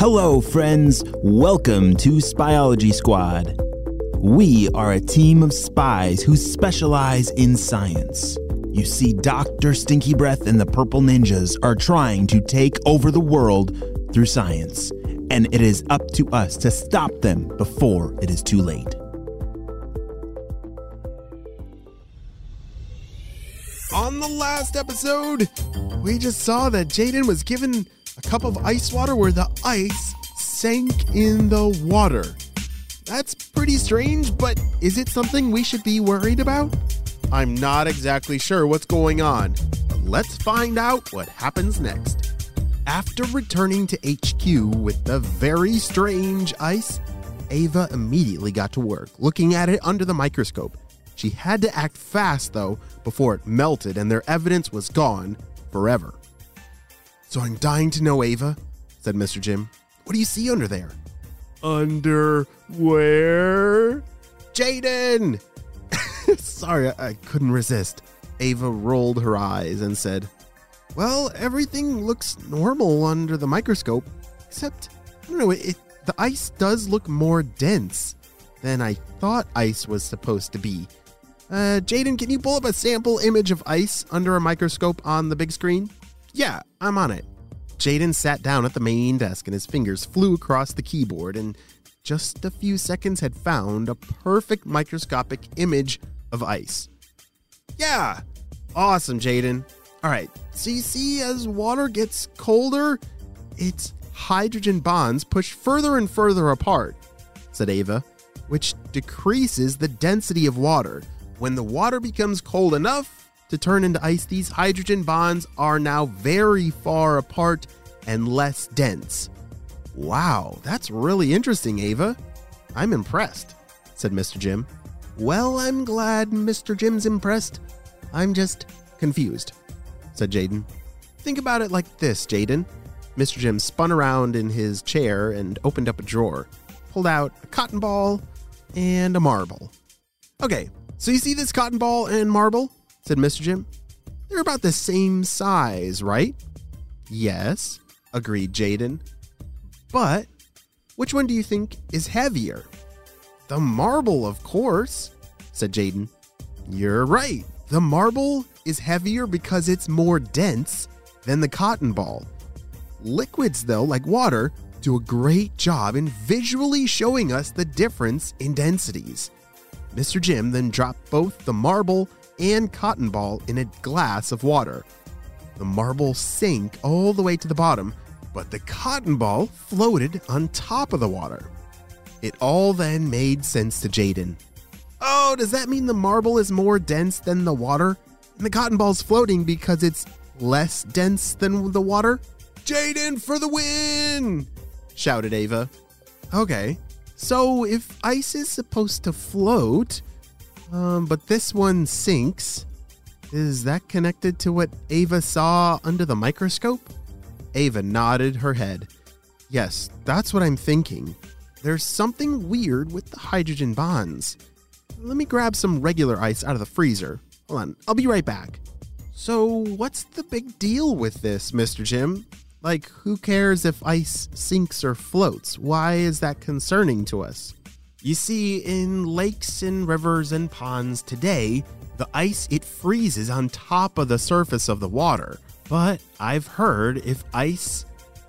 Hello, friends. Welcome to Spyology Squad. We are a team of spies who specialize in science. You see, Dr. Stinky Breath and the Purple Ninjas are trying to take over the world through science, and it is up to us to stop them before it is too late. On the last episode, we just saw that Jaden was given a cup of ice water where the ice sank in the water. That's pretty strange, but is it something we should be worried about? I'm not exactly sure what's going on, but let's find out what happens next. After returning to HQ with the very strange ice, Ava immediately got to work, looking at it under the microscope. She had to act fast, though, before it melted and their evidence was gone forever. So I'm dying to know, Ava, said Mr. Jim. What do you see under there? Under where? Jaden! Sorry, I, I couldn't resist. Ava rolled her eyes and said, Well, everything looks normal under the microscope, except, I don't know, it, the ice does look more dense than I thought ice was supposed to be. Uh, Jaden, can you pull up a sample image of ice under a microscope on the big screen? Yeah, I'm on it. Jaden sat down at the main desk and his fingers flew across the keyboard and just a few seconds had found a perfect microscopic image of ice. Yeah, awesome, Jaden. All right, so you see, as water gets colder, its hydrogen bonds push further and further apart, said Ava, which decreases the density of water. When the water becomes cold enough to turn into ice, these hydrogen bonds are now very far apart and less dense. Wow, that's really interesting, Ava. I'm impressed, said Mr. Jim. Well, I'm glad Mr. Jim's impressed. I'm just confused, said Jaden. Think about it like this, Jaden. Mr. Jim spun around in his chair and opened up a drawer, pulled out a cotton ball and a marble. Okay, so you see this cotton ball and marble? Said Mr. Jim. They're about the same size, right? Yes, agreed Jaden. But which one do you think is heavier? The marble, of course, said Jaden. You're right. The marble is heavier because it's more dense than the cotton ball. Liquids, though, like water, do a great job in visually showing us the difference in densities. Mr. Jim then dropped both the marble and cotton ball in a glass of water. The marble sank all the way to the bottom, but the cotton ball floated on top of the water. It all then made sense to Jaden. Oh, does that mean the marble is more dense than the water? And the cotton ball's floating because it's less dense than the water? Jaden for the win! shouted Ava. Okay, so if ice is supposed to float, um, but this one sinks, is that connected to what Ava saw under the microscope? Ava nodded her head. Yes, that's what I'm thinking. There's something weird with the hydrogen bonds. Let me grab some regular ice out of the freezer. Hold on, I'll be right back. So, what's the big deal with this, Mr. Jim? Like, who cares if ice sinks or floats? Why is that concerning to us? You see, in lakes and rivers and ponds today, the ice it freezes on top of the surface of the water. But I've heard if ice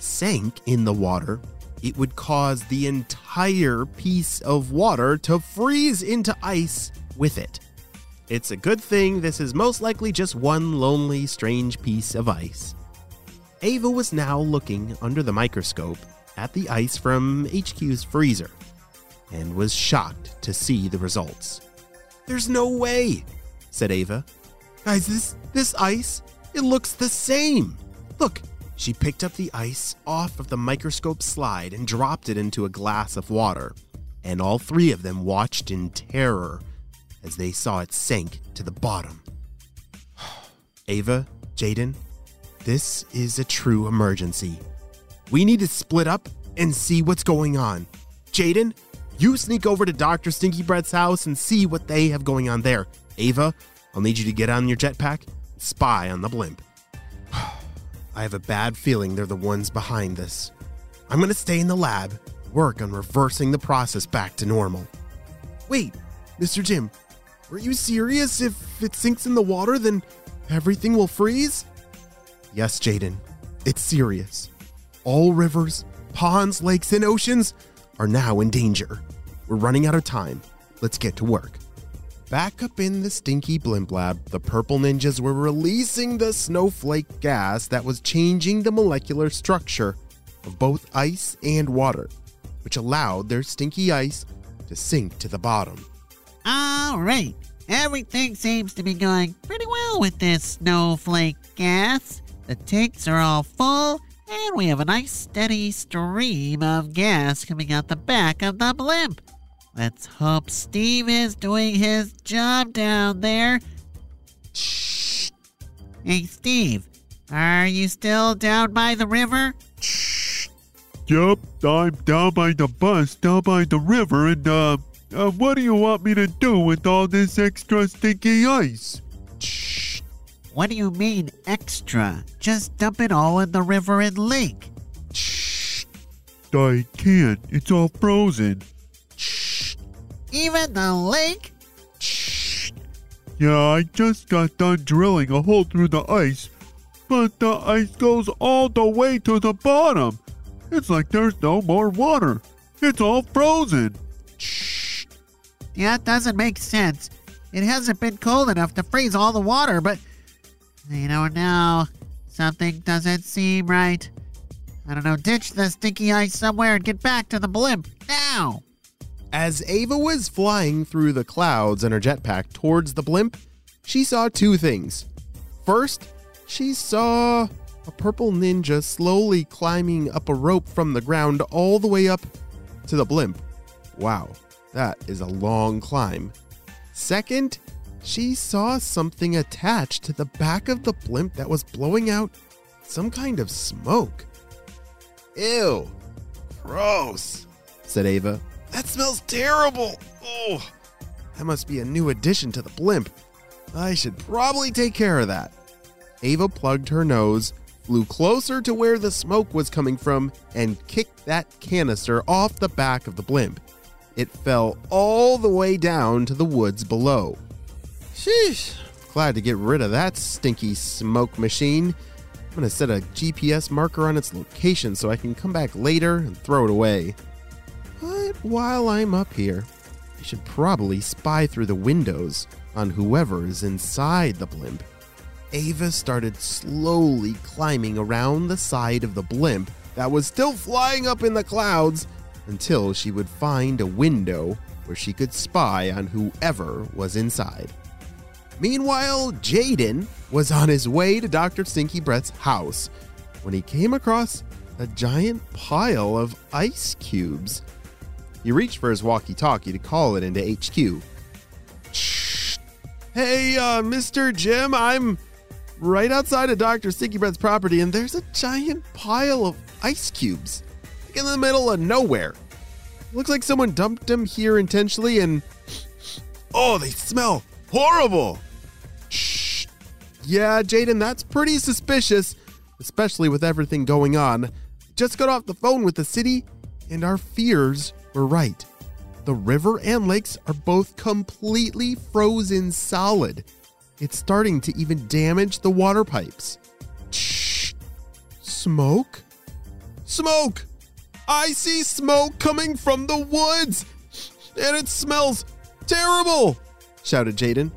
sank in the water, it would cause the entire piece of water to freeze into ice with it. It's a good thing this is most likely just one lonely, strange piece of ice. Ava was now looking under the microscope at the ice from HQ's freezer and was shocked to see the results. There's no way, said Ava. Guys, this this ice, it looks the same. Look, she picked up the ice off of the microscope slide and dropped it into a glass of water, and all three of them watched in terror as they saw it sink to the bottom. Ava, Jaden, this is a true emergency. We need to split up and see what's going on. Jaden, you sneak over to Dr. Stinky Breath's house and see what they have going on there. Ava, I'll need you to get on your jetpack and spy on the blimp. I have a bad feeling they're the ones behind this. I'm gonna stay in the lab, work on reversing the process back to normal. Wait, Mr. Jim, were you serious? If it sinks in the water, then everything will freeze? Yes, Jaden, it's serious. All rivers, ponds, lakes, and oceans are now in danger. We're running out of time. Let's get to work. Back up in the stinky blimp lab, the purple ninjas were releasing the snowflake gas that was changing the molecular structure of both ice and water, which allowed their stinky ice to sink to the bottom. All right, everything seems to be going pretty well with this snowflake gas. The tanks are all full, and we have a nice steady stream of gas coming out the back of the blimp. Let's hope Steve is doing his job down there. Shh. Hey, Steve, are you still down by the river? Shh. Yep, I'm down by the bus, down by the river, and, uh, uh, what do you want me to do with all this extra stinky ice? What do you mean extra? Just dump it all in the river and lake. Shh. I can't. It's all frozen. Shh. Even the lake? Shh. Yeah, I just got done drilling a hole through the ice, but the ice goes all the way to the bottom. It's like there's no more water. It's all frozen. Shh. Yeah, it doesn't make sense. It hasn't been cold enough to freeze all the water, but you know, now something doesn't seem right. I don't know, ditch the stinky ice somewhere and get back to the blimp now. As Ava was flying through the clouds in her jetpack towards the blimp, she saw two things. First, she saw a purple ninja slowly climbing up a rope from the ground all the way up to the blimp. Wow, that is a long climb. Second, she saw something attached to the back of the blimp that was blowing out some kind of smoke. Ew, gross, said Ava. That smells terrible. Oh, that must be a new addition to the blimp. I should probably take care of that. Ava plugged her nose, flew closer to where the smoke was coming from, and kicked that canister off the back of the blimp. It fell all the way down to the woods below. Sheesh. Glad to get rid of that stinky smoke machine. I'm to set a GPS marker on its location so I can come back later and throw it away. But while I'm up here, I should probably spy through the windows on whoever is inside the blimp. Ava started slowly climbing around the side of the blimp that was still flying up in the clouds until she would find a window where she could spy on whoever was inside. Meanwhile, Jaden was on his way to Dr. Stinky Breath's house when he came across a giant pile of ice cubes. He reached for his walkie talkie to call it into HQ. Hey, uh, Mr. Jim, I'm right outside of Dr. Stinky Breath's property, and there's a giant pile of ice cubes like in the middle of nowhere. Looks like someone dumped them here intentionally, and oh, they smell horrible. Shh. Yeah, Jaden, that's pretty suspicious, especially with everything going on. Just got off the phone with the city, and our fears were right. The river and lakes are both completely frozen solid. It's starting to even damage the water pipes. Shh. Smoke? Smoke! I see smoke coming from the woods! And it smells terrible! Shouted Jaden.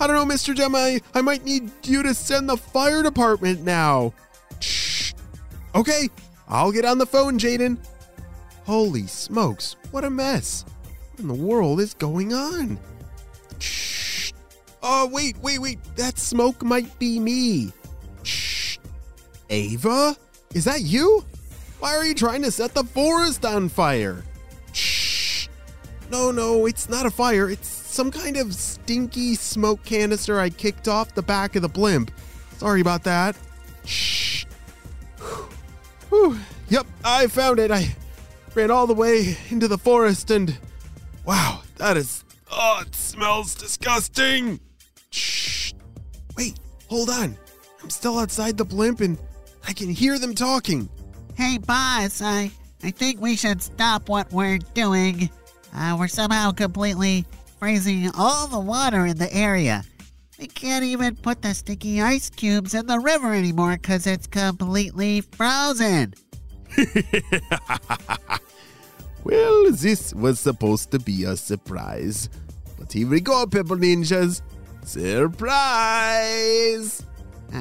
I don't know, Mr. I, I might need you to send the fire department now. Shh. Okay, I'll get on the phone, Jaden. Holy smokes, what a mess. What in the world is going on? Shh. Oh, wait, wait, wait. That smoke might be me. Shh. Ava? Is that you? Why are you trying to set the forest on fire? Shh. No, no, it's not a fire. It's some kind of stinky smoke canister I kicked off the back of the blimp. Sorry about that. Shh. Whew. Yep, I found it. I ran all the way into the forest and wow, that is oh, it smells disgusting. Shh. Wait, hold on. I'm still outside the blimp and I can hear them talking. Hey, boss, I, I think we should stop what we're doing. Uh, we're somehow completely freezing all the water in the area. We can't even put the sticky ice cubes in the river anymore because it's completely frozen. Well, this was supposed to be a surprise. But here we go, Purple Ninjas. Surprise! Uh,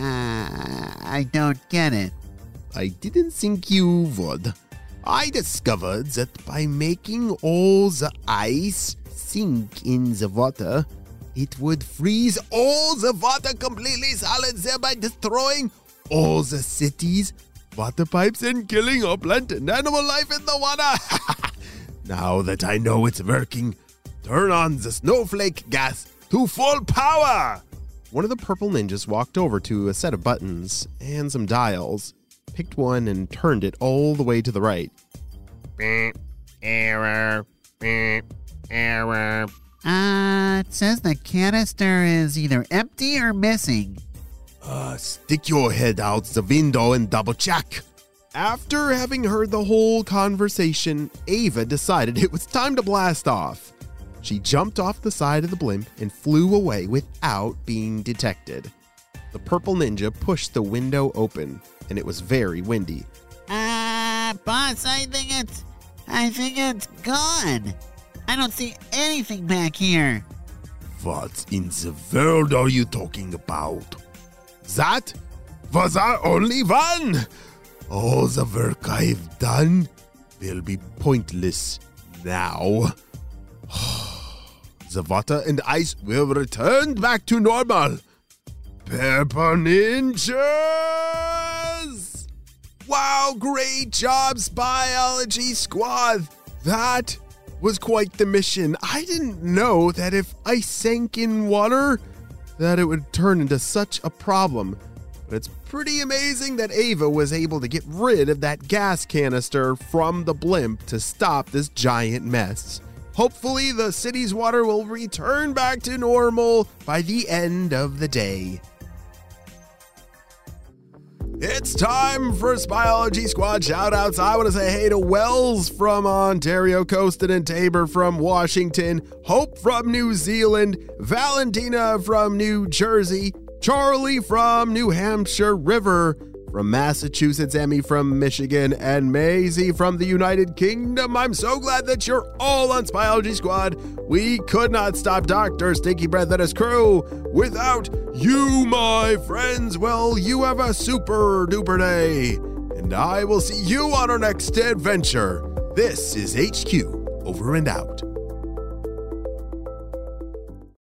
I don't get it. I didn't think you would. I discovered that by making all the ice sink in the water, it would freeze all the water completely solid, thereby destroying all the cities, water pipes, and killing all plant and animal life in the water. now that I know it's working, turn on the snowflake gas to full power. One of the purple ninjas walked over to a set of buttons and some dials, picked one, and turned it all the way to the right. Error. Error. Uh, it says the canister is either empty or missing. Uh, stick your head out the window and double check. After having heard the whole conversation, Ava decided it was time to blast off. She jumped off the side of the blimp and flew away without being detected. The purple ninja pushed the window open, and it was very windy. Uh, boss, I think it's, I think it's gone. I don't see anything back here. What in the world are you talking about? That was our only one! All the work I've done will be pointless now. the water and ice will return back to normal. Purple Ninjas! Wow, great job, Spyology Squad! That was quite the mission. I didn't know that if ice sank in water, that it would turn into such a problem. But it's pretty amazing that Ava was able to get rid of that gas canister from the blimp to stop this giant mess. Hopefully, the city's water will return back to normal by the end of the day. It's time for Spyology Squad shoutouts. I want to say hey to Wells from Ontario, Coaston and Tabor from Washington, Hope from New Zealand, Valentina from New Jersey, Charlie from New Hampshire River, from Massachusetts, Emmy from Michigan, and Maisie from the United Kingdom. I'm so glad that you're all on Spyology Squad. We could not stop Dr. Stinky Breath and his crew without you, my friends. Well, you have a super duper day, and I will see you on our next adventure. This is HQ, over and out.